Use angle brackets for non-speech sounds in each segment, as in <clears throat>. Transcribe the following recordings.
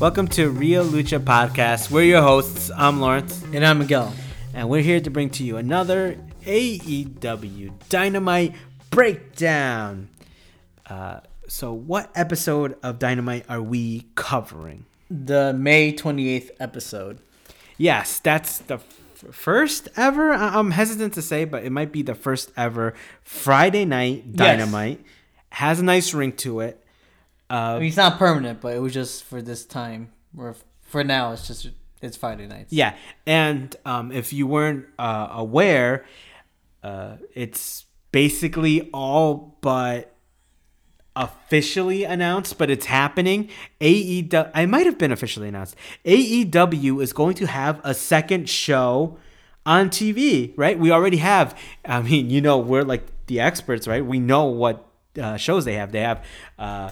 Welcome to Real Lucha Podcast. We're your hosts. I'm Lawrence, And I'm Miguel. and we're here to bring to you another AEW Dynamite breakdown. Uh, so, what episode of Dynamite are we covering? The May 28th episode. Yes, that's the f- first ever. I'm hesitant to say, but it might be the first ever Friday night Dynamite. Has a nice ring to it. I mean, it's not permanent, but it was just for this time. Or for now, it's just it's Friday nights. Yeah, and um, if you weren't uh, aware, uh, it's basically all but officially announced, but it's happening. AEW, I might have been officially announced. AEW is going to have a second show on TV, right? We already have. I mean, you know, we're like the experts, right? We know what uh, shows they have. They have. Uh,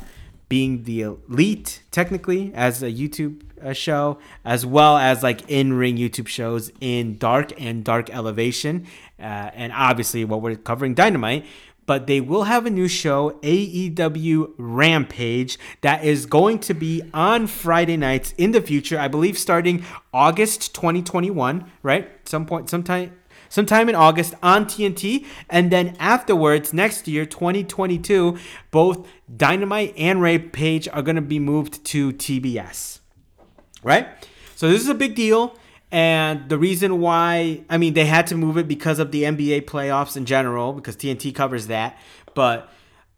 being the elite technically as a YouTube uh, show, as well as like in ring YouTube shows in Dark and Dark Elevation, uh, and obviously what we're covering Dynamite. But they will have a new show, AEW Rampage, that is going to be on Friday nights in the future. I believe starting August 2021, right? Some point, sometime sometime in August on TNT. And then afterwards, next year, 2022, both Dynamite and Rampage are going to be moved to TBS. Right? So this is a big deal. And the reason why, I mean, they had to move it because of the NBA playoffs in general, because TNT covers that. But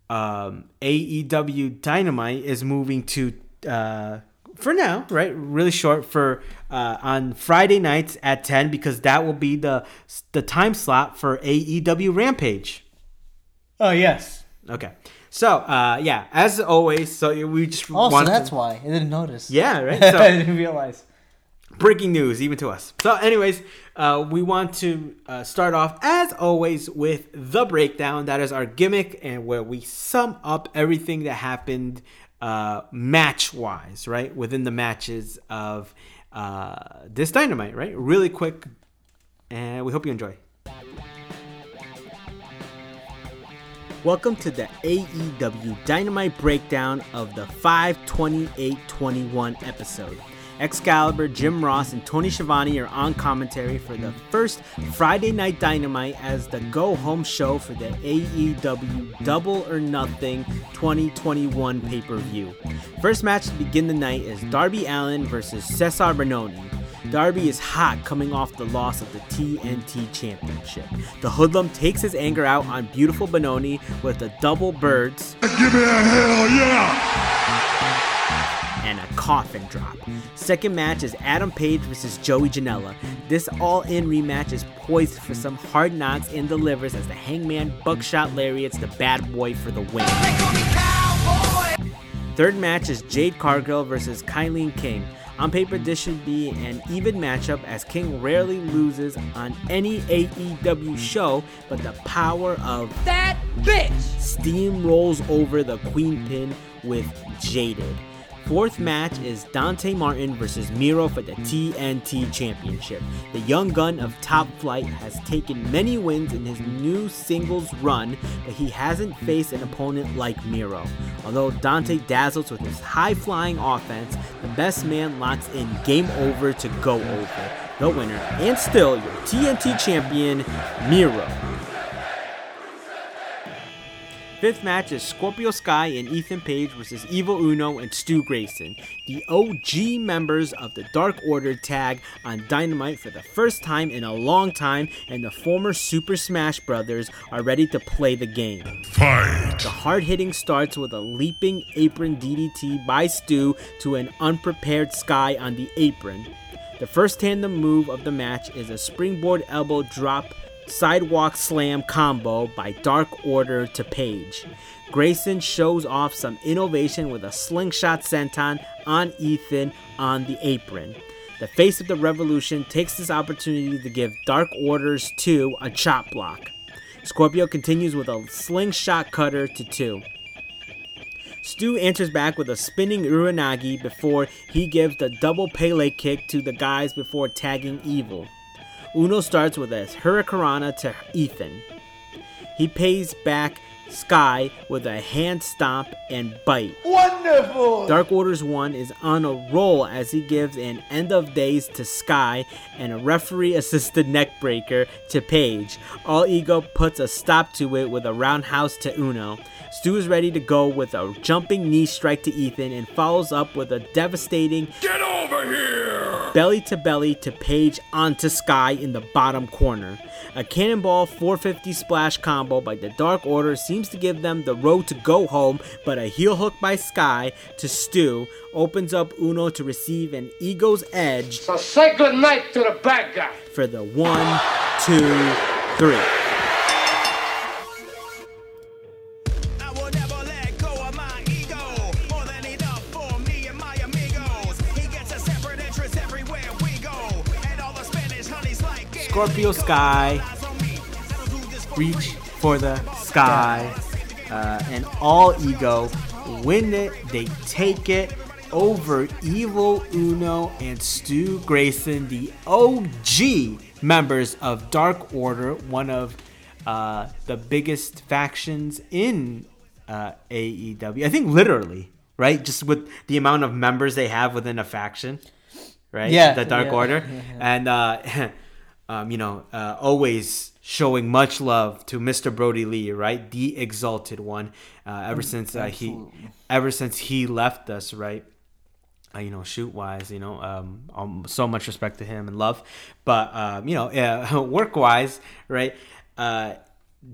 um, AEW Dynamite is moving to uh, for now, right? Really short for uh, on Friday nights at ten because that will be the the time slot for AEW Rampage. Oh yes. Okay, so uh, yeah, as always, so we just Also, wanted that's to- why I didn't notice. yeah, right. <laughs> So, I didn't realize. breaking news even to us. So, anyways, uh, we want to uh, start off as always with the breakdown. That is our gimmick, and where we sum up everything that happened uh, match wise, right? Within the matches of uh, this dynamite, right? Really quick, and we hope you enjoy. Welcome to the AEW Dynamite breakdown of the 52821 episode. Excalibur, Jim Ross, and Tony Schiavone are on commentary for the first Friday Night Dynamite as the go home show for the AEW Double or Nothing 2021 pay per view. First match to begin the night is Darby Allin versus Cezar Bononi. Darby is hot coming off the loss of the TNT Championship. The hoodlum takes his anger out on beautiful Benoni with the double birds Give me hell yeah! And a coffin drop. Second match is Adam Page versus Joey Janela. This all in rematch is poised for some hard knocks and delivers as the hangman buckshot lariats the bad boy for the win. Third match is Jade Cargill versus KiLynn King. On paper, this should be an even matchup as King rarely loses on any AEW show, but the power of that bitch. Steam rolls over the Queen Pin with Jaded. Fourth match is Dante Martin versus Miro for the TNT Championship. The young gun of Top Flight has taken many wins in his new singles run, but he hasn't faced an opponent like Miro. Although Dante dazzles with his high flying offense, the best man locks in game over to go over. The winner, and still your TNT champion, Miro. Fifth match is Scorpio Sky and Ethan Page versus Evil Uno and Stu Grayson, the OG members of the Dark Order tag on Dynamite for the first time in a long time, and the former Super Smash Brothers are ready to play the game. Fight! The hard hitting starts with a leaping apron DDT by Stu to an unprepared Sky on the apron. The first tandem move of the match is a springboard elbow drop sidewalk slam combo by Dark Order to Page. Grayson shows off some innovation with a slingshot senton on Ethan on the apron. The face of the revolution takes this opportunity to give Dark Orders 2 a chop block. Scorpio continues with a slingshot cutter to 2. Stu answers back with a spinning Uranage before he gives the double Pele kick to the guys before tagging Evil. Uno starts with a Hurricanrana to Ethan. He pays back Sky with a hand stomp and bite. Wonderful! Dark Orders 1 is on a roll as he gives an end of days to Sky and a referee assisted neckbreaker to Page. All Ego puts a stop to it with a roundhouse to Uno. Stu is ready to go with a jumping knee strike to Ethan and follows up with a devastating Get over here! belly to belly to Page onto Sky in the bottom corner. A cannonball 450 splash combo by the Dark Order seems to give them the road to go home, but a heel hook by Sky to Stu opens up Uno to receive an ego's edge So say goodnight to the bad guy. for the one, two, three. Scorpio Sky Eyes on me. That'll do this reach for the sky, uh, and all ego win it. They take it over Evil Uno and Stu Grayson, the OG members of Dark Order, one of uh, the biggest factions in uh, AEW. I think literally, right? Just with the amount of members they have within a faction, right? Yeah, the Dark yeah, Order, yeah, and uh, <laughs> um, you know, uh, always showing much love to Mr. Brody Lee, right? The exalted one. Uh, ever since uh, he, ever since he left us, right? Uh, you know, shoot wise, you know, um, um, so much respect to him and love, but um, you know, <laughs> work wise, right? Uh,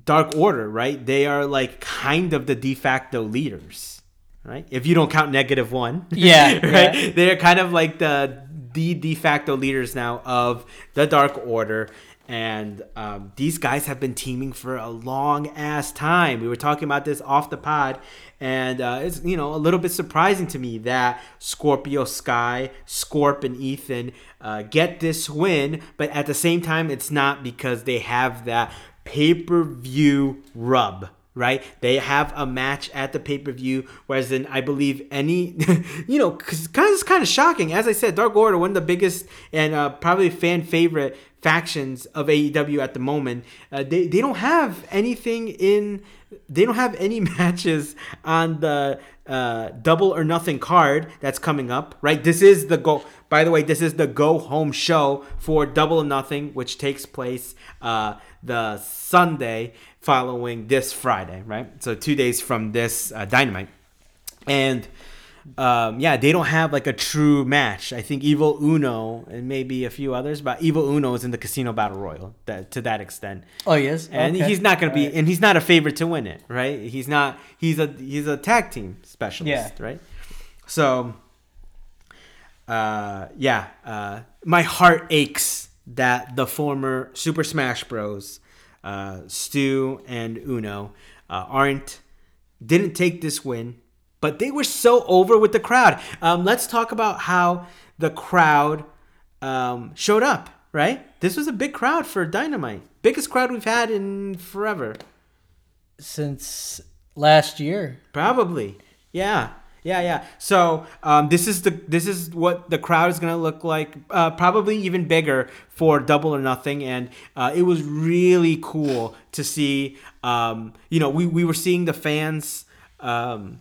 Dark Order, right? They are like kind of the de facto leaders, right? If you don't count negative one, Yeah, <laughs> right? yeah. They're kind of like the the de facto leaders now of the Dark Order. And um, these guys have been teaming for a long ass time. We were talking about this off the pod, and uh, it's you know a little bit surprising to me that Scorpio Sky, Scorp, and Ethan uh, get this win, but at the same time, it's not because they have that pay per view rub right? They have a match at the pay per view, whereas in I believe any, <laughs> you know, cause kind of it's kind of shocking. As I said, Dark Order, one of the biggest and uh, probably fan favorite factions of AEW at the moment. Uh, they they don't have anything in. They don't have any <laughs> matches on the uh, double or nothing card that's coming up, right? This is the go. By the way, this is the go home show for Double or Nothing, which takes place uh, the Sunday following this Friday, right? So two days from this uh, Dynamite, and um, yeah, they don't have like a true match. I think Evil Uno and maybe a few others, but Evil Uno is in the Casino Battle Royal that, to that extent, Oh yes, and Okay. he's not going to be, Alright. and he's not a favorite to win it, right? He's not. He's a he's a tag team specialist, Yeah. right? So, uh, yeah, uh, my heart aches that the former Super Smash Bros. Uh, Stu and Uno uh, aren't didn't take this win, but they were so over with the crowd. Um, let's talk about how the crowd um, showed up. Right, this was a big crowd for Dynamite, biggest crowd we've had in forever. since last year. Probably. Yeah. Yeah, yeah. So um, this is the this is what the crowd is gonna look like. Uh, probably even bigger for Double or Nothing, and uh, it was really cool to see. Um, you know, we we were seeing the fans. Um,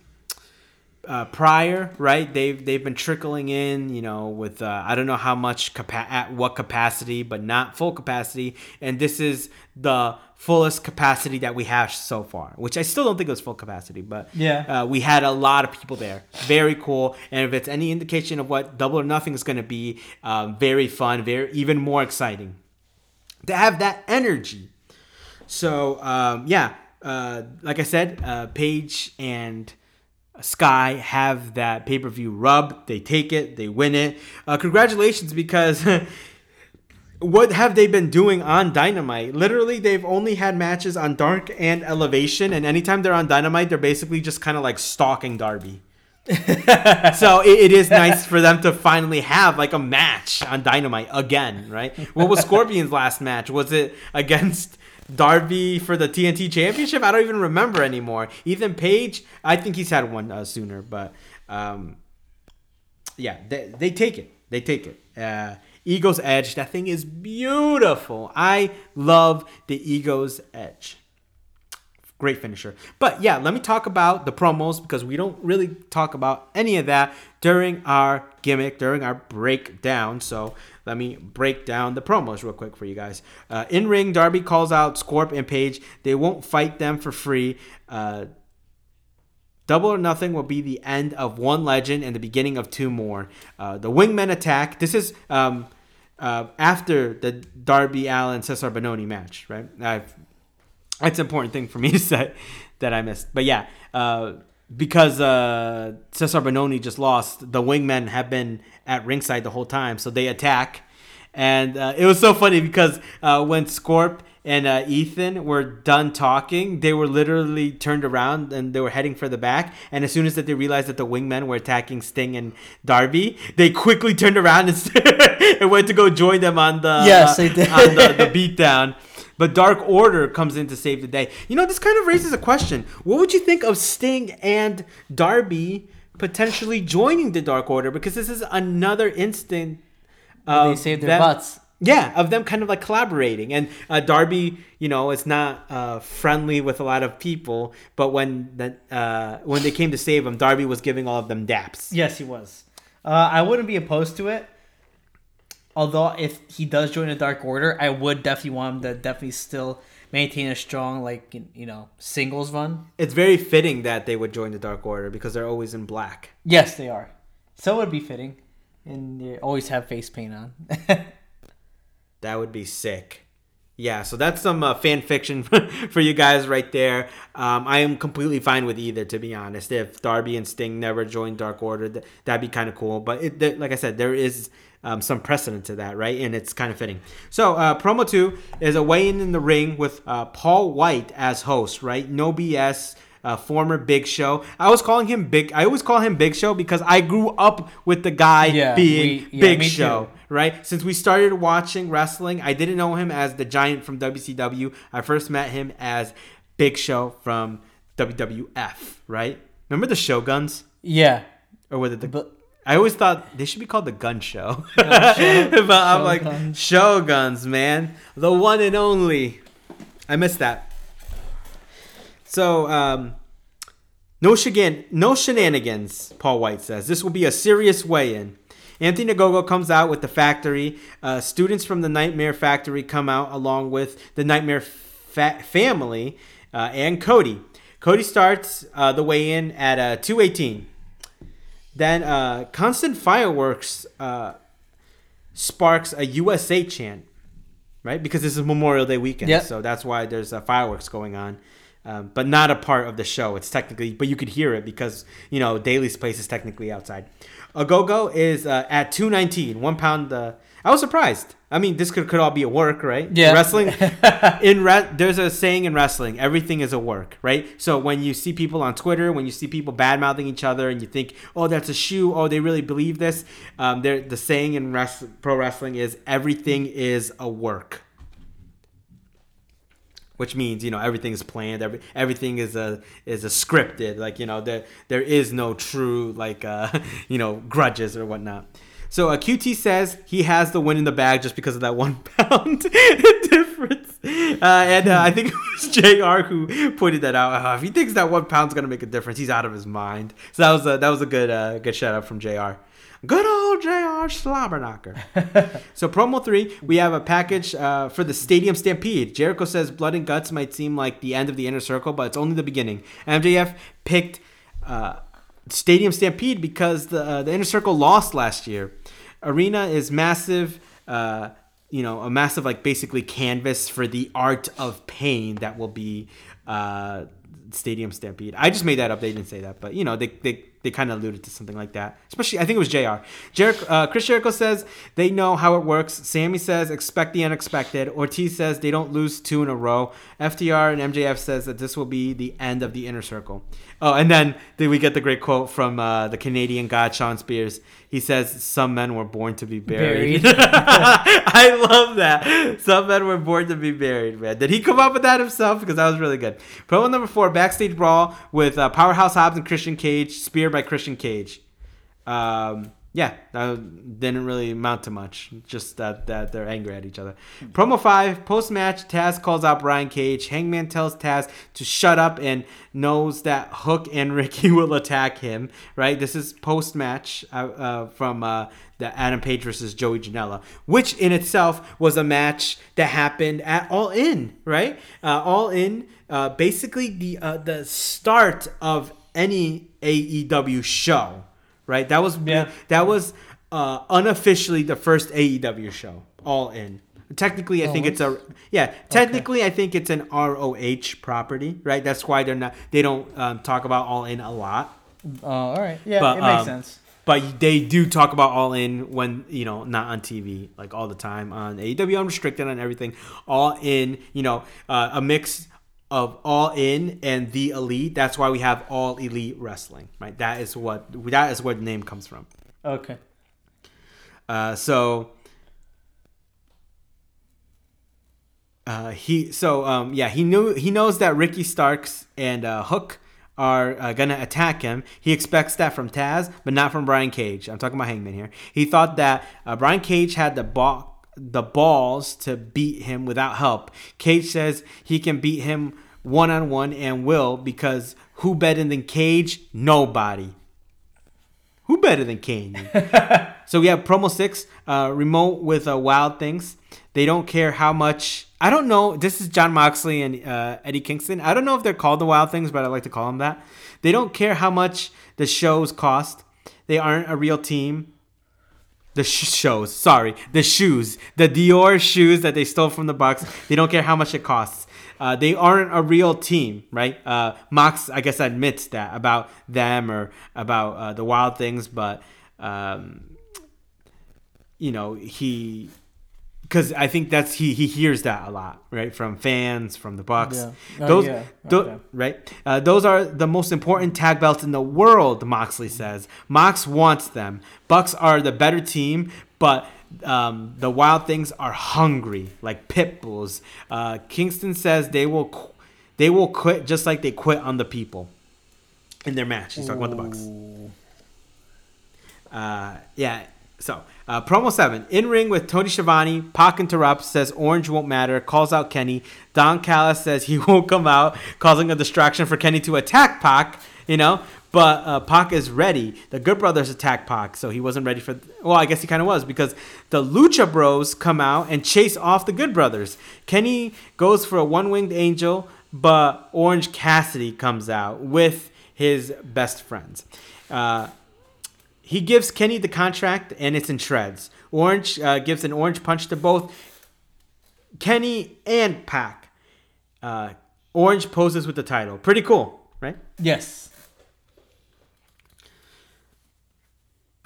uh, prior, right? They've they've been trickling in, you know, with uh, I don't know how much capa- at what capacity, but not full capacity. And this is the fullest capacity that we have so far, which I still don't think it was full capacity, but Yeah. uh, we had a lot of people there. Very cool. And if it's any indication of what Double or Nothing is going to be, um, very fun, very even more exciting to have that energy. So um, yeah, uh, like I said, uh, Page and Sky have that pay per view rub. They take it, they win it. Uh, congratulations, because <laughs> what have they been doing on Dynamite? Literally, they've only had matches on Dark and Elevation, and anytime they're on Dynamite, they're basically just kind of like stalking Darby. <laughs> so it, it is nice for them to finally have like a match on Dynamite again, right? What was Scorpion's last match? Was it against Darby for the TNT Championship? I don't even remember anymore. Ethan Page, I think he's had one uh, sooner, but um, yeah, they, they take it. They take it. Uh, Ego's Edge, that thing is beautiful. I love the Ego's Edge. great finisher. But yeah, let me talk about the promos because we don't really talk about any of that during our gimmick, during our breakdown. So let me break down the promos real quick for you guys. Uh, in ring, Darby calls out Scorp and Page. They won't fight them for free. Uh, Double or Nothing will be the end of one legend and the beginning of two more. Uh, the Wingmen attack. This is um, uh, after the Darby Allin Cezar Bononi match, right? I've, that's an important thing for me <laughs> to say that I missed. But yeah, uh, because uh, Cezar Bononi just lost, the Wingmen have been at ringside the whole time, so they attack. And uh, it was so funny because uh, when Scorp and uh, Ethan were done talking, they were literally turned around and they were heading for the back. And as soon as that they realized that the wingmen were attacking Sting and Darby, they quickly turned around and, <laughs> and went to go join them on the Yes, did. on the, the beatdown. But Dark Order comes in to save the day. You know, this kind of raises a question. What would you think of Sting and Darby potentially joining the Dark Order? Because this is another instant. they saved their them- butts. Yeah, of them kind of like collaborating. And uh, Darby, you know, is not uh, friendly with a lot of people, but when that uh, when they came to save him, Darby was giving all of them daps. Yes, he was. Uh, I wouldn't be opposed to it. Although, if he does join the Dark Order, I would definitely want him to definitely still maintain a strong, like you know, singles run. It's very fitting that they would join the Dark Order because they're always in black. Yes, they are. So it would be fitting, and they always have face paint on. <laughs> That would be sick. Yeah, so that's some uh, fan fiction <laughs> for you guys right there. Um, I am completely fine with either, to be honest. If Darby and Sting never joined Dark Order, th- that'd be kind of cool. But it, there, like I said, there is um, some precedent to that, right? And it's kind of fitting. So, uh, promo two is a weigh-in in the ring with uh, Paul White as host, right? No BS. Uh, former Big Show. I was calling him Big. I always call him Big Show because I grew up with the guy Yeah, being we- yeah, Big Show too. right? Since we started watching wrestling, I didn't know him as the Giant from WCW. I first met him as Big Show from WWF, right? Remember the Shoguns? yeah, Or was it the. but I always thought they should be called the Gun Show. <laughs> <laughs> but I'm like, Shoguns. Shoguns, man. The one and only. I missed that. So, um, no, shigan- no shenanigans, Paul White says. This will be a serious weigh in. Anthony Ogogo comes out with the factory. Uh, students from the Nightmare Factory come out along with the Nightmare fa- family uh, and Cody. Cody starts uh, the weigh in at uh, 218. Then uh, Constant Fireworks uh, sparks a USA chant, right? Because this is Memorial Day weekend, Yep. so that's why there's uh, fireworks going on. Um, but not a part of the show. It's technically, but you could hear it because you know Daily's Place is technically outside. Ogogo is uh, at two nineteen, one pound. Uh, I was surprised. I mean, this could, could all be a work, right? Yeah. Wrestling <laughs> in re- there's a saying in wrestling, everything is a work, right? So when you see people on Twitter, when you see people bad mouthing each other, and you think, oh, that's a shoe, oh, they really believe this. Um, there, the saying in rest- pro wrestling is everything is a work which means you know everything is planned every, everything is a is a scripted like you know there there is no true like uh <laughs> you know grudges or whatnot. So uh, qt says he has the win in the bag just because of that <laughs> one pound <laughs> difference. Uh, and uh, i think it was jr who pointed that out. Uh, if he thinks that one pound's gonna make a difference he's out of his mind. So that was a that was a good uh good shout out from jr good old jr slobberknocker <laughs> so promo three, we have a package uh, for the Stadium Stampede. Jericho says blood and guts might seem like the end of the inner circle, but it's only the beginning. MJF picked uh, Stadium Stampede because the uh, the inner circle lost last year. Arena is massive. Uh, you know, a massive like basically canvas for the art of pain that will be uh, Stadium Stampede. I just made that up. They didn't say that, but you know, they they, they kind of alluded to something like that. Especially, I think it was Jr. Jericho, uh, Chris Jericho says they know how it works. Sammy says expect the unexpected. Ortiz says they don't lose two in a row. FTR and MJF says that this will be the end of the inner circle. Oh, and then then we get the great quote from uh, the Canadian god Shawn Spears. He says, "Some men were born to be buried." Buried. <laughs> I love that. Some men were born to be buried, man. Did he come up with that himself? Because that was really good. Promo number four: backstage brawl with uh, Powerhouse Hobbs and Christian Cage, spear by Christian Cage. Um, yeah, that didn't really amount to much. Just that that they're angry at each other. Promo five, post match, Taz calls out Brian Cage. Hangman tells Taz to shut up and knows that Hook and Ricky <laughs> will attack him. Right. This is post match uh, uh, from uh, the Adam Page versus Joey Janela, which in itself was a match that happened at All In. Right. Uh, All In. Uh, basically the uh, the start of any AEW show right? That was Yeah. that was uh, unofficially the first AEW show, all in. Technically, I think it's a yeah. Technically, I think it's an ROH property, right? That's why they're not they don't um, talk about all in a lot, Uh, all right. Yeah, But, it makes um, sense. but they do talk about all in when you know not on TV like all the time on AEW Unrestricted and everything. All in, you know, uh, a mix of all in and the elite. That's why we have all elite wrestling, right? That is what that is where the name comes from. Okay. Uh, so uh, he so um, yeah he knew he knows that Ricky Starks and uh, Hook are uh, gonna attack him. He expects that from Taz, but not from Brian Cage. I'm talking about Hangman here. He thought that uh, Brian Cage had the ball the balls to beat him without help. Cage says he can beat him one on one and will because who better than Cage? Nobody. Who better than Kane? <laughs> so we have promo six, uh, remote with uh, Wild Things. They don't care how much. I don't know. This is Jon Moxley and uh, Eddie Kingston. I don't know if they're called the Wild Things, but I like to call them that. They don't care how much the shows cost. They aren't a real team. The sh- shows, sorry, the shoes, the Dior shoes that they stole from the Bucks. They don't care how much it costs. Uh, they aren't a real team, right? Uh, Mox, I guess, admits that about them or about uh, the Wild Things, but um, you know he, because I think that's he he hears that a lot, right, from fans, from the Bucks. Yeah. Oh, Those, yeah. Okay. right? Uh, those are the most important tag belts in the world, Moxley says. Mox wants them. Bucks are the better team, but um, the Wild Things are hungry, like pit bulls. Uh, Kingston says they will qu- they will quit just like they quit on the people in their match. He's talking about the Bucks. Uh, yeah. So, uh, promo seven in ring with Tony Schiavone. Pac interrupts, says Orange won't matter, calls out Kenny. Don Callis says he <laughs> won't come out, causing a distraction for Kenny to attack Pac. You know, but uh, Pac is ready. The Good Brothers attack Pac, so he wasn't ready for. Well, I guess he kind of was because the Lucha Bros come out and chase off the Good Brothers. Kenny goes for a one-winged angel, but Orange Cassidy comes out with his best friends. Uh, he gives Kenny the contract and it's in shreds. Orange uh, gives an orange punch to both Kenny and Pac. Uh, orange poses with the title. Pretty cool, right? Yes.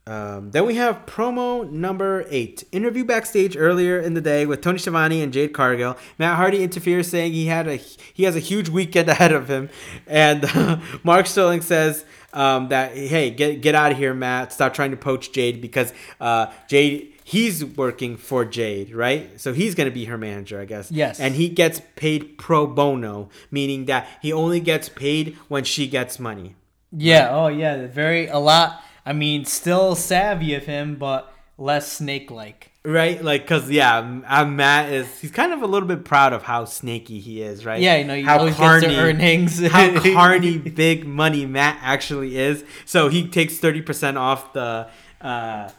Um, then we have promo number eight. Interview backstage earlier in the day with Tony Schiavone and Jade Cargill. Matt Hardy interferes, saying he had a he has a huge weekend <laughs> ahead of him, and <laughs> Mark Sterling says um, that hey, get get out of here, Matt. Stop trying to poach Jade because uh, Jade he's working for Jade, right? So he's gonna be her manager, I guess. Yes. And he gets paid pro bono, meaning that he only gets paid when she gets money. Yeah. Oh, yeah. Very a lot. I mean, still savvy of him, but less snake-like. Right, like, cause yeah, uh, Matt is he's kind of a little bit proud of how snaky he is, right? Yeah, you know, gets the earnings. <laughs> how <laughs> carny big money Matt actually is. So he takes thirty percent off the, uh,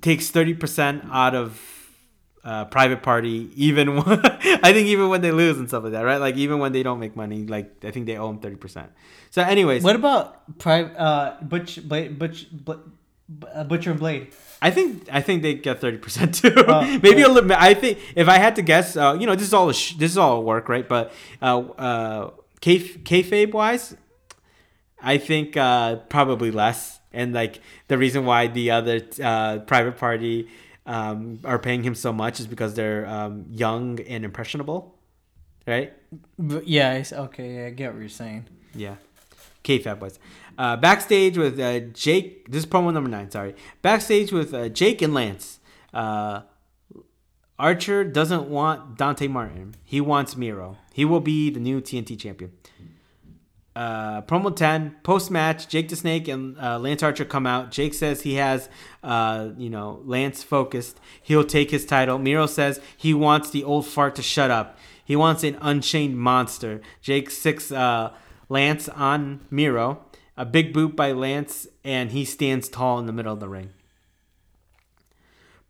takes thirty percent out of uh, private party. Even <laughs> when, I think even when they lose and stuff like that, right? Like even when they don't make money, like I think they owe him thirty percent. So, anyways, What about private uh, Butch, Blade, Butch, Bl- uh, Butcher and Blade? I think I think they get thirty percent too. Oh, <laughs> Maybe a little. bit- I think if I had to guess, uh, you know, this is all a sh- this is all work, right? But uh, uh, K kayfabe wise, I think uh, probably less. And like the reason why the other uh, private party um, are paying him so much is because they're um, young and impressionable, right? Yeah. Okay. Yeah, I get what you're saying. Yeah. kayfabe was. Uh, backstage with uh, Jake. This is promo number nine. Sorry. Backstage with uh, Jake and Lance. Uh, Archer doesn't want Dante Martin. He wants Miro. He will be the new TNT champion. Uh, promo 10 post match jake the snake and uh, lance archer come out. Jake says he has uh, you know lance focused. He'll take his title. Miro says he wants the old fart to shut up. He wants an unchained monster. Jake six uh, lance on miro. A big boot by lance and he stands tall in the middle of the ring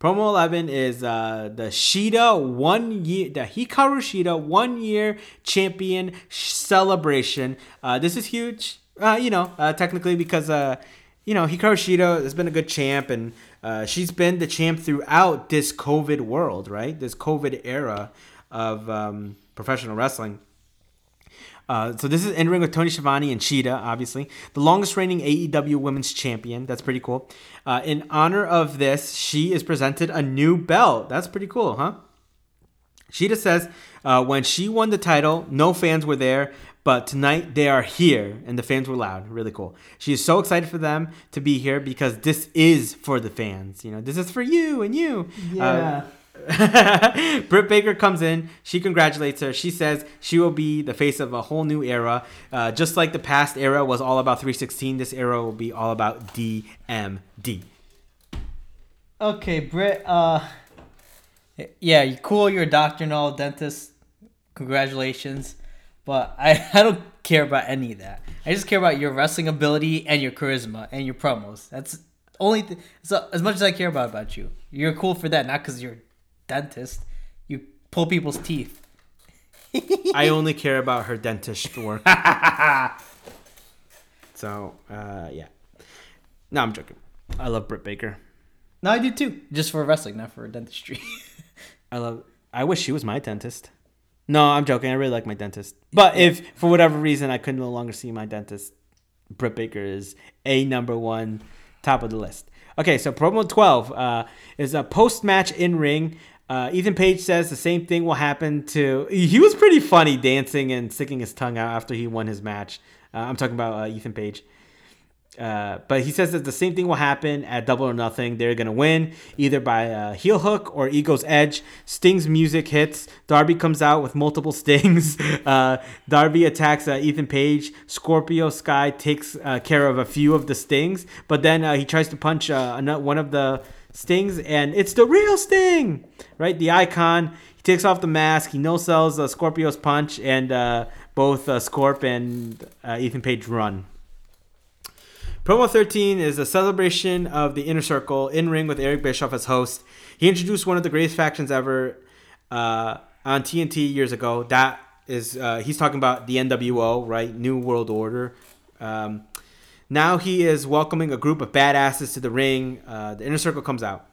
Promo 11 is uh, the Shida one year, the Hikaru Shida one year champion celebration. Uh, this is huge, uh, you know, uh, technically because, uh, you know, Hikaru Shida has been a good champ and uh, she's been the champ throughout this COVID world, right? This COVID era of um, professional wrestling. Uh, so this is in ring with Tony Schiavone and Shida, obviously the longest reigning AEW Women's Champion. That's pretty cool. Uh, in honor of this, she is presented a new belt. That's pretty cool, huh? Shida says uh, when she won the title, no fans were there, but tonight they are here, and the fans were loud. Really cool. She is so excited for them to be here because this is for the fans. You know, this is for you and you. Yeah. <laughs> Britt Baker comes in. She congratulates her. She says she will be the face of a whole new era. Uh, just like the past era was all about 316, this era will be all about DMD. Okay, Britt. Uh, yeah, you cool. You're a doctor and all, dentist. Congratulations, but I <laughs> I don't care about any of that. I just care about your wrestling ability and your charisma and your promos. That's only th- so as much as I care about about you. You're cool for that, not because you're dentist. You pull people's teeth. I <laughs> only care about her dentist work. <laughs> so, uh, yeah. No, I'm joking. I love Britt Baker. No, I do too. Just for wrestling, not for dentistry. <laughs> I love. I wish she was my dentist. No, I'm joking. I really like my dentist. But if for whatever reason I couldn't no longer see my dentist, Britt Baker is a number one, top of the list. Okay, so promo 12 uh, is a post match in ring. Uh, Ethan Page says the same thing will happen to. He was pretty funny dancing and sticking his tongue out after he won his match. Uh, I'm talking about uh, Ethan Page. Uh, but he says that the same thing will happen at Double or Nothing. They're gonna win either by a heel hook or Ego's Edge. Sting's music hits. Darby comes out with multiple <laughs> stings. Uh, Darby attacks uh, Ethan Page. Scorpio Sky takes uh, care of a few of the stings, but then uh, he tries to punch uh, one of the stings, and it's the real Sting, right? The icon. He takes off the mask. He no sells uh, Scorpio's punch, and uh, both uh, Scorp and uh, Ethan Page run. Promo 13 is a celebration of the Inner Circle in ring with Eric Bischoff as host. He introduced one of the greatest factions ever uh, on TNT years ago. That is, uh, he's talking about the NWO, right? New World Order. Um, now he is welcoming a group of badasses to the ring. Uh, the Inner Circle comes out.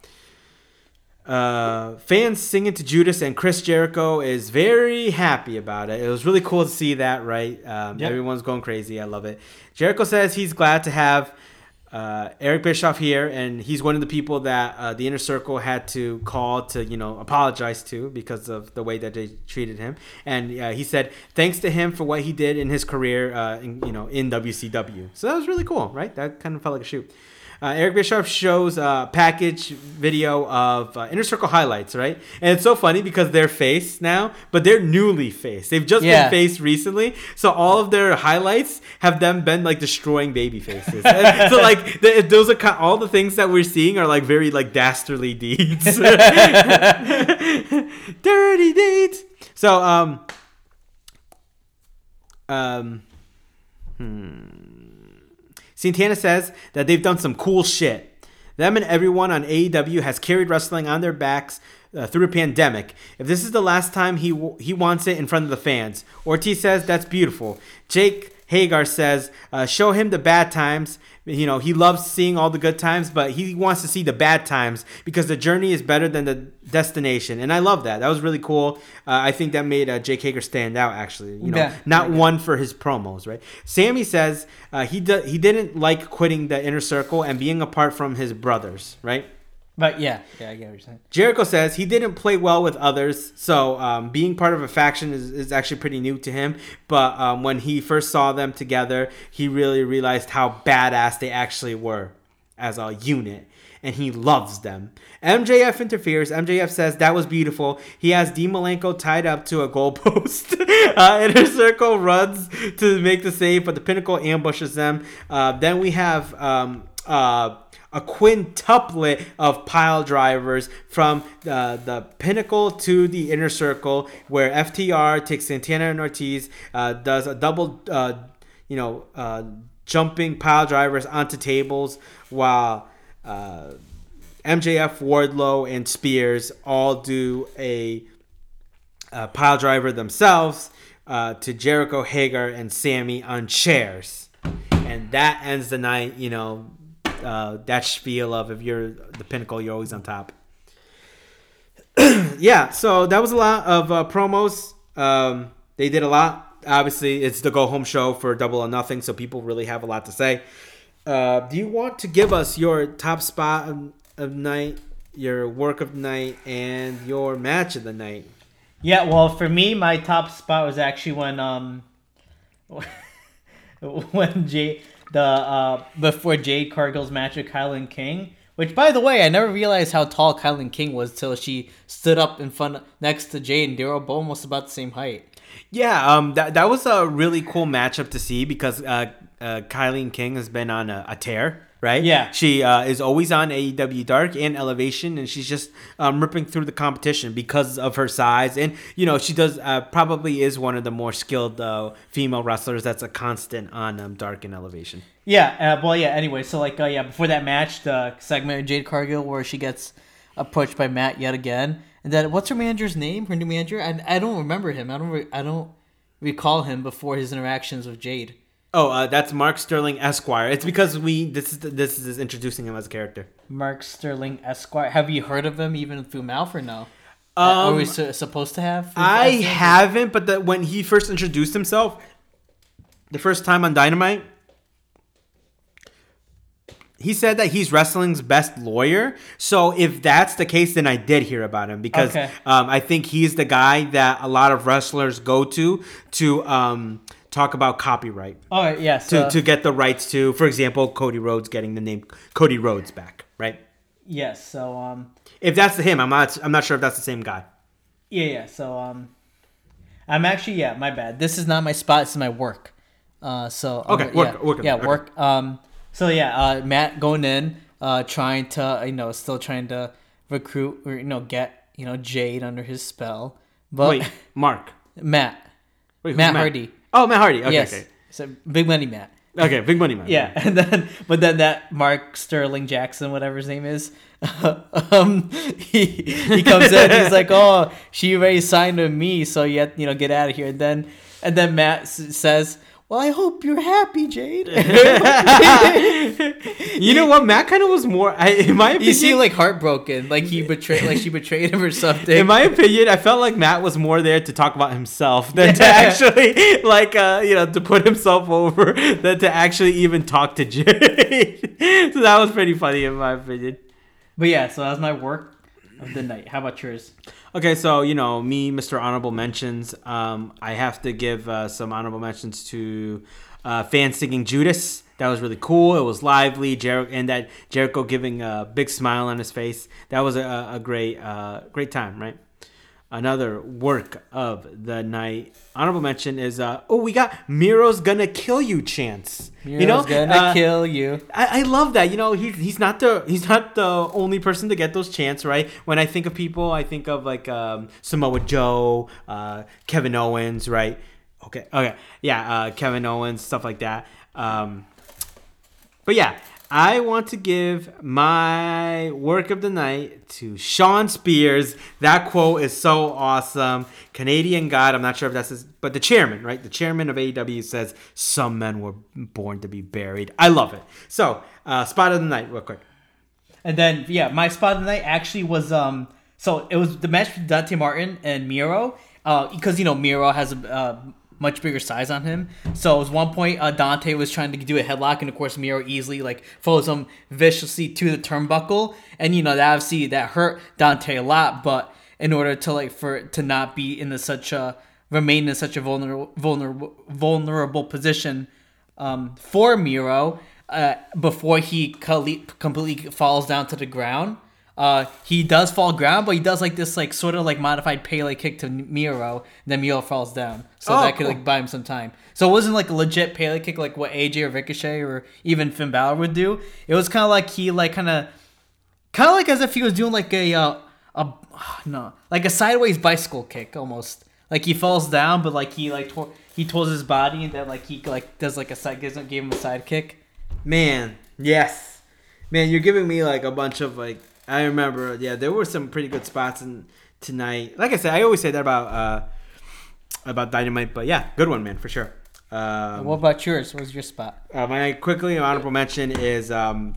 Uh, fans singing to Judas and Chris Jericho is very happy about it. It was really cool to see that, right? Um, Yep. Everyone's going crazy. I love it. Jericho says he's glad to have uh, Eric Bischoff here, and he's one of the people that uh, the inner circle had to call to, you know, apologize to because of the way that they treated him. And uh, he said thanks to him for what he did in his career, uh, in, you know, in WCW. So that was really cool, right? That kind of felt like a shoot. Uh, Eric Bischoff shows a package video of uh, Inner Circle highlights, right? And it's so funny because they're face now, but they're newly faced. They've just Yeah. been faced recently, so all of their highlights have them been like destroying baby faces. So <laughs> like th- those are all the things that we're seeing are like very like dastardly deeds, <laughs> <laughs> dirty deeds. So um um. Santana says that they've done some cool shit. Them and everyone on AEW has carried wrestling on their backs uh, through a pandemic. If this is the last time he w- he wants it in front of the fans, Ortiz says that's beautiful. Jake Hager says, uh, show him the bad times. You know, he loves seeing all the good times, but he wants to see the bad times because the journey is better than the destination. And I love that. That was really cool. Uh, I think that made uh, Jake Hager stand out, actually. You know, Yeah. not one for his promos, right? Sammy says uh, he do- he didn't like quitting the inner circle and being apart from his brothers, right? But yeah, yeah, I get what you're saying. Jericho says he didn't play well with others, so um, being part of a faction is, is actually pretty new to him. But um, when he first saw them together, he really realized how badass they actually were. as a unit and he loves them. MJF interferes. MJF says that was beautiful. He has Dean Malenko tied up to a goalpost. <laughs> uh, Inner Circle runs to make the save, but the Pinnacle ambushes them. Uh, then we have um, uh, a quintuplet of pile drivers from uh, the Pinnacle to the Inner Circle, where FTR takes Santana and Ortiz, uh, does a double, uh, you know, uh, jumping pile drivers onto tables, while uh, MJF, Wardlow, and Spears all do a, a pile driver themselves to Jericho, Hager, and Sammy on chairs. And that ends the night, you know, uh, that spiel of if you're the pinnacle, you're always on top. <clears throat> yeah, so that was a lot of uh, promos. Um, they did a lot. Obviously, it's the go home show for Double or Nothing, so people really have a lot to say. Uh, do you want to give us your top spot of, of night, your work of night, and your match of the night? Yeah, well, for me, my top spot was actually when um <laughs> when Jay the uh before Jade Cargill's match with KiLynn King. Which, by the way, I never realized how tall KiLynn King was till she stood up in front next to Jade, and they were almost about the same height. Yeah, um, that that was a really cool matchup to see because uh, uh, KiLynn King has been on a, a tear, right? Yeah. she uh, is always on AEW Dark and Elevation, and she's just um, ripping through the competition because of her size, and you know she does uh, probably is one of the more skilled uh, female wrestlers that's a constant on um, Dark and Elevation. Yeah, uh, well, yeah. Anyway, so like, uh, yeah, before that match, the segment of Jade Cargill where she gets approached by Matt yet again, and then what's her manager's name? Her new manager? I, I don't remember him. I don't. Re- I don't recall him before his interactions with Jade. Oh, uh, that's Mark Sterling Esquire. It's because we this is this is introducing him as a character. Mark Sterling Esquire. Have you heard of him even through mouth or no? Um, Are we su- supposed to have? I Esquire? haven't, but the, when he first introduced himself, the first time on Dynamite, he said that he's wrestling's best lawyer. So if that's the case, then I did hear about him because Okay. um, I think he's the guy that a lot of wrestlers go to to um, talk about copyright. Right. Yeah. To, So, to get the rights to, for example, Cody Rhodes getting the name Cody Rhodes back, right? yes. So um. If that's him, I'm not. I'm not sure if that's the same guy. Yeah. Yeah. So um. I'm actually yeah. My bad. This is not my spot. This is my work. Uh. So Okay, gonna- work- Yeah, work yeah. okay. Work. Um. So yeah. Uh. Matt going in. Uh. Trying to you know still trying to recruit or you know get you know Jade under his spell. But Wait, Mark. <laughs> Matt. Wait, who's Matt Hardy. Oh, Matt Hardy. Okay, yes. okay. So big money Matt. Okay, big money Matt. Yeah, and then but then that Mark Sterling Jackson, whatever his name is, <laughs> um, he he comes in. He's like, "Oh, she already signed with me, so you have, you know get out of here." And then and then Matt s- says, "Well, I hope you're happy, Jade." <laughs> <laughs> You know what? Matt kind of was more. I, in my opinion, you seem like heartbroken, like he betrayed, like she betrayed him or something. in my opinion, I felt like Matt was more there to talk about himself <laughs> than to actually, like, uh, you know, to put himself over than to actually even talk to Jade. so that was pretty funny in my opinion. but yeah, so that was my work of the night. How about yours? Okay, so you know me, Mr. Honorable Mentions. Um, I have to give uh, some honorable mentions to uh, fan singing Judas. That was really cool. It was lively. Jericho and that Jericho giving a big smile on his face. That was a, a great, uh, great time, right? Another work of the night. Honorable mention is uh, oh we got Miro's gonna kill you chance. you know, Miro's gonna Uh, kill you. I, I love that. You know, he's he's not the he's not the only person to get those chants, right? When I think of people, I think of like um, Samoa Joe, uh, Kevin Owens, right? Okay, okay, yeah, uh, Kevin Owens, stuff like that. Um, but yeah, I want to give my work of the night to Shawn Spears. That quote is so awesome. Canadian God, I'm not sure if that's his, but the chairman, right? The chairman of AEW says, Some men were born to be buried. I love it. So, uh, spot of the night, real quick. And then yeah, my spot of the night actually was um so it was the match with Dante Martin and Miro. Uh because you know Miro has a uh, much bigger size on him. So at one point uh, Dante was trying to do a headlock and of course Miro easily like follows him viciously to the turnbuckle. And you know that obviously that hurt Dante a lot, but in order to like for to not be in a, such a remain in such a vulnerable vulnerable vulnerable position um, for Miro. uh, before he completely falls down to the ground. Uh, he does fall ground, but he does like this like sort of like modified Pele kick to Miro. And then Miro falls down, so Oh, that could cool. like buy him some time. So it wasn't like a legit Pele kick like what AJ or Ricochet or even Finn Balor would do. It was kind of like he like kind of kind of like as if he was doing like a uh, a <sighs> no like a sideways bicycle kick almost. Like he falls down, but like he like he twirls his body and then like he like does like a side gives him, gave him a side kick. Man, yes, man, you're giving me like a bunch of like. I remember, yeah, there were some pretty good spots in tonight. Like I said, I always say that about uh about Dynamite, but yeah, good one, man, for sure. Um, What about yours? What was your spot? uh, my quickly honorable mention is um,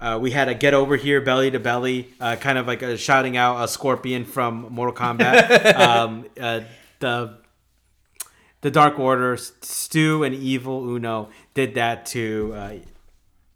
uh, we had a get over here belly to belly, uh, kind of like a shouting out a scorpion from Mortal Kombat. <laughs> um, uh, the the Dark Order, Stu and Evil Uno did that to uh,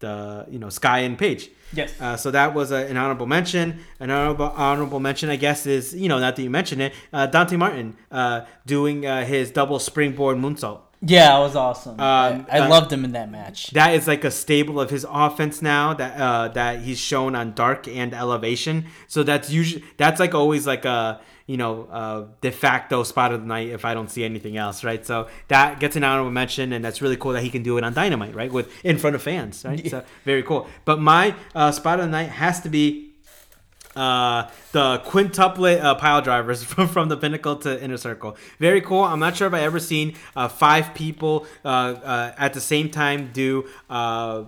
the you know Sky and Page. Yes. Uh, so that was a, an honorable mention. An honorable honorable mention, I guess, is you know not that you mentioned it, uh, Dante Martin uh, doing uh, his double springboard moonsault. Yeah, that was awesome. I, I uh, loved him in that match. That is like a staple of his offense now that uh, that he's shown on Dark and Elevation. So that's usually that's like always like a you know uh, de facto spot of the night if I don't see anything else, right? So that gets an honorable mention, and that's really cool that he can do it on Dynamite, right, with in front of fans, right? So very cool. But my uh, spot of the night has to be uh, the quintuplet uh, pile drivers <laughs> from, from the pinnacle to inner circle. Very cool. I'm not sure if I ever seen uh, five people uh, uh, at the same time do. Uh,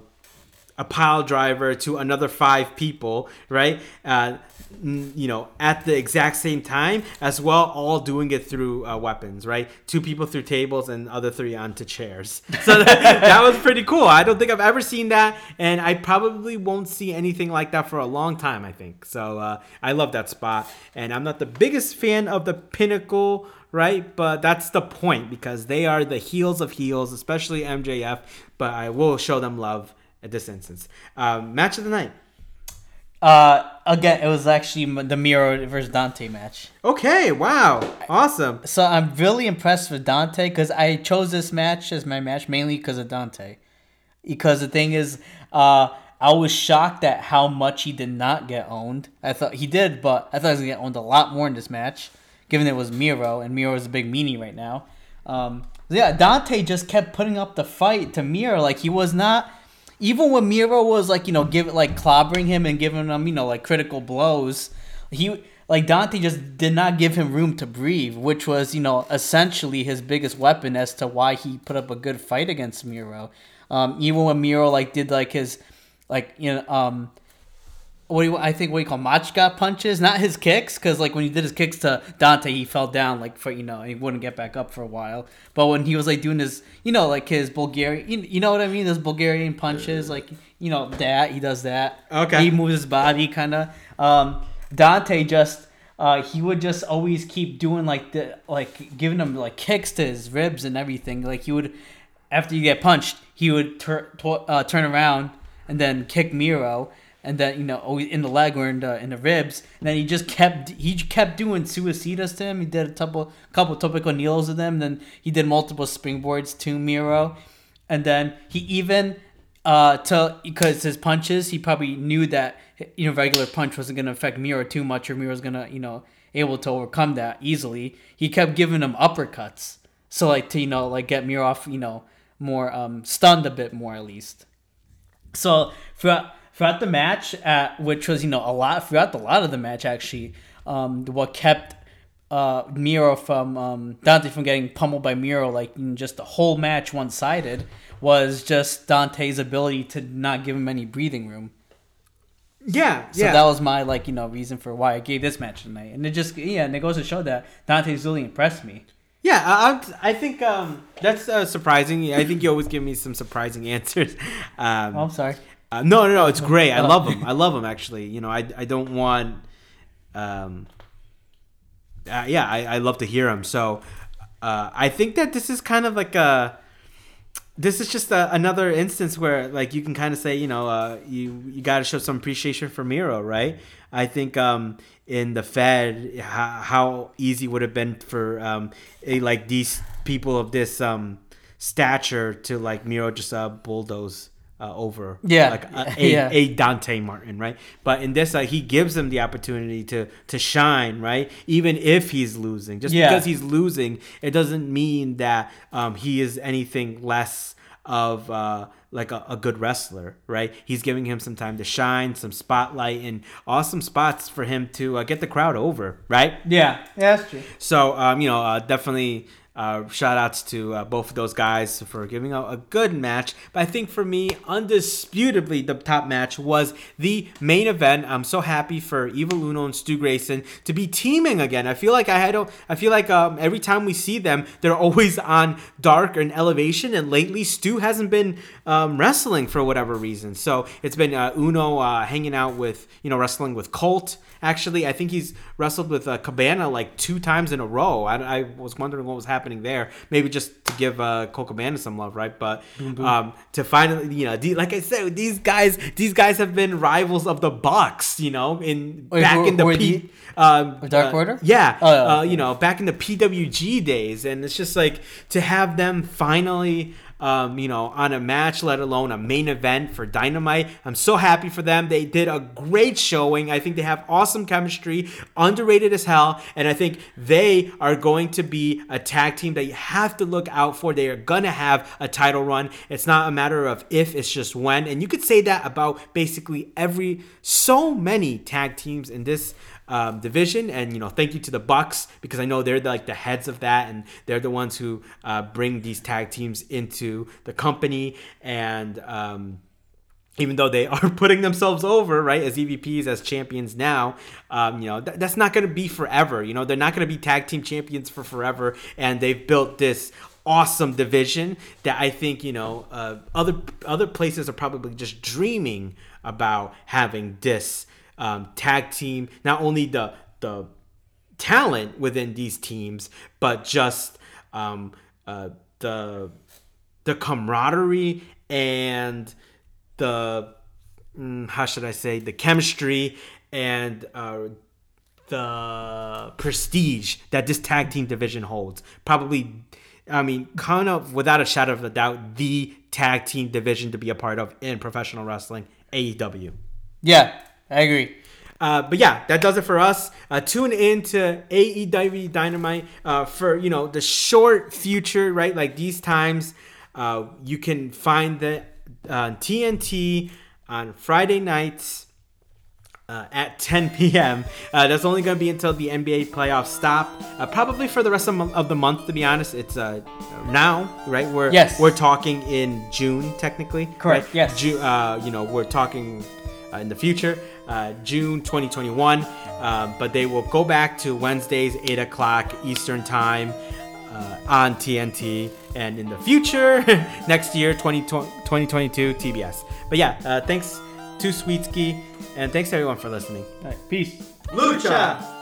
a pile driver to another five people, right? Uh, you know, at the exact same time, as well, all doing it through uh, weapons, right? Two people through tables and other three onto chairs. <laughs> So that, that was pretty cool. I don't think I've ever seen that, and I probably won't see anything like that for a long time. I think so. Uh, I love that spot, and I'm not the biggest fan of the pinnacle right? But that's the point because they are the heels of heels, especially MJF. But I will show them love at this instance. Um, match of the night. Uh, again, it was actually the Miro versus Dante match. Okay, wow, awesome. So I'm really impressed with Dante because I chose this match as my match mainly because of Dante. Because the thing is, uh, I was shocked at how much he did not get owned. I thought he did, but I thought he was gonna get owned a lot more in this match, given it was Miro and Miro is a big meanie right now. Um, yeah, Dante just kept putting up the fight to Miro like he was not. Even when Miro was like you know give like clobbering him and giving him you know like critical blows, he like Dante just did not give him room to breathe, which was you know essentially his biggest weapon as to why he put up a good fight against Miro. Um, even when Miro like did like his like you know um what do you, I think what you call Machka punches, not his kicks, because like when he did his kicks to Dante, he fell down like for you know he wouldn't get back up for a while. But when he was like doing his, you know, like his Bulgarian, you, you know what I mean, those Bulgarian punches, like you know that he does that. Okay. He moves his body kind of. Um, Dante just. Uh, he would just always keep doing like the like giving him like kicks to his ribs and everything. Like he would, after you get punched, he would tur- uh, turn around and then kick Miro, and then you know always in the leg or in the in the ribs. And then he just kept he kept doing suicidas to him. He did a couple couple topical kneels with them. Then he did multiple springboards to Miro, and then he even uh to because his punches he probably knew that you know regular punch wasn't gonna affect Miro too much or Miro was gonna you know able to overcome that easily. He kept giving him uppercuts. So like to you know like get Miro off you know more um stunned a bit more at least. So throughout throughout the match, uh, which was you know a lot throughout a lot of the match actually, um, what kept uh, Miro from um, Dante from getting pummeled by Miro like in just the whole match one sided was just Dante's ability to not give him any breathing room. Yeah, So yeah. that was my like you know reason for why I gave this match tonight, and it just yeah, and it goes to show that Dante's really impressed me. Yeah, I, I think um, that's uh, surprising. I think you always give me some surprising <laughs> answers. Um, Oh, I'm sorry. Uh, no, no, no. It's great. I love them. I love them. Actually, you know, I, I don't want. Um, uh, yeah, I, I love to hear them. So, uh, I think that this is kind of like a. This is just a, another instance where, like, you can kind of say, you know, uh, you you got to show some appreciation for Miro, right? I think um, in the Fed, how, how easy would it have been for um, a, like these people of this um, stature to like Miro just uh, bulldoze uh, over Yeah. like a, <laughs> a, Yeah. a Dante Martin, right? But in this, uh, he gives him the opportunity to to shine, right? Even if he's losing, just Yeah. because he's losing, it doesn't mean that um, he is anything less of uh, like a, a good wrestler, right? He's giving him some time to shine, some spotlight, and awesome spots for him to uh, get the crowd over, right? Yeah, yeah, that's true. So, um, you know, uh, definitely uh, shout outs to uh, both of those guys for giving out a good match. But I think for me, undisputably, the top match was the main event. I'm so happy for Evil Uno and Stu Grayson to be teaming again. I feel like I had, I feel like um, every time we see them, they're always on Dark and Elevation. And lately, Stu hasn't been um, wrestling for whatever reason. So it's been uh, Uno uh, hanging out with, you know, wrestling with Colt. Actually, I think he's wrestled with uh, Cabana like two times in a row. I, I was wondering what was happening there. Maybe just to give uh, Colt Cabana some love, right? But um, to finally, you know, like I said, these guys, these guys have been rivals of the Bucks, you know, in Wait, back who- in the P, um, Dark uh, Order? Yeah, Oh, yeah. uh, you know, back in the PWG days, and it's just like to have them finally. Um, you know, on a match, let alone a main event for Dynamite. I'm so happy for them. They did a great showing. I think they have awesome chemistry, underrated as hell, and I think they are going to be a tag team that you have to look out for. They are gonna have a title run. It's not a matter of if, it's just when. And you could say that about basically every so many tag teams in this um, division. And you know, thank you to the Bucks because I know they're the, like the heads of that, and they're the ones who uh, bring these tag teams into the company. And um, even though they <laughs> are putting themselves over, right, as EVPs, as champions now, um, you know, th- that's not going to be forever. You know, they're not going to be tag team champions for forever. And they've built this awesome division that I think, you know, uh, other other places are probably just dreaming about having this um, tag team. Not only the the talent within these teams, but just um, uh, the the camaraderie and the mm, how should I say the chemistry and uh, the prestige that this tag team division holds. Probably, I mean, kind of without a shadow of a doubt, the tag team division to be a part of in professional wrestling, AEW. Yeah, I agree. Uh, but yeah, that does it for us. Uh, tune in to AEW Dynamite uh, for you know the short future, right? Like these times, uh, you can find the uh, TNT on Friday nights uh, at 10 p.m. Uh, that's only going to be until the NBA playoffs stop. Uh, probably for the rest of, of the month, to be honest. It's uh, now, right? We're Yes. we're talking in June, technically. Correct, right? yes. Ju- uh, you know, we're talking uh, in the future, uh, June 2021. Uh, but they will go back to Wednesdays, 8 o'clock Eastern Time uh, on TNT. And in the future, <laughs> next year, 20, 2022, TBS. But yeah, uh, thanks to Sweetski. And thanks everyone for listening. All right, peace. Lucha!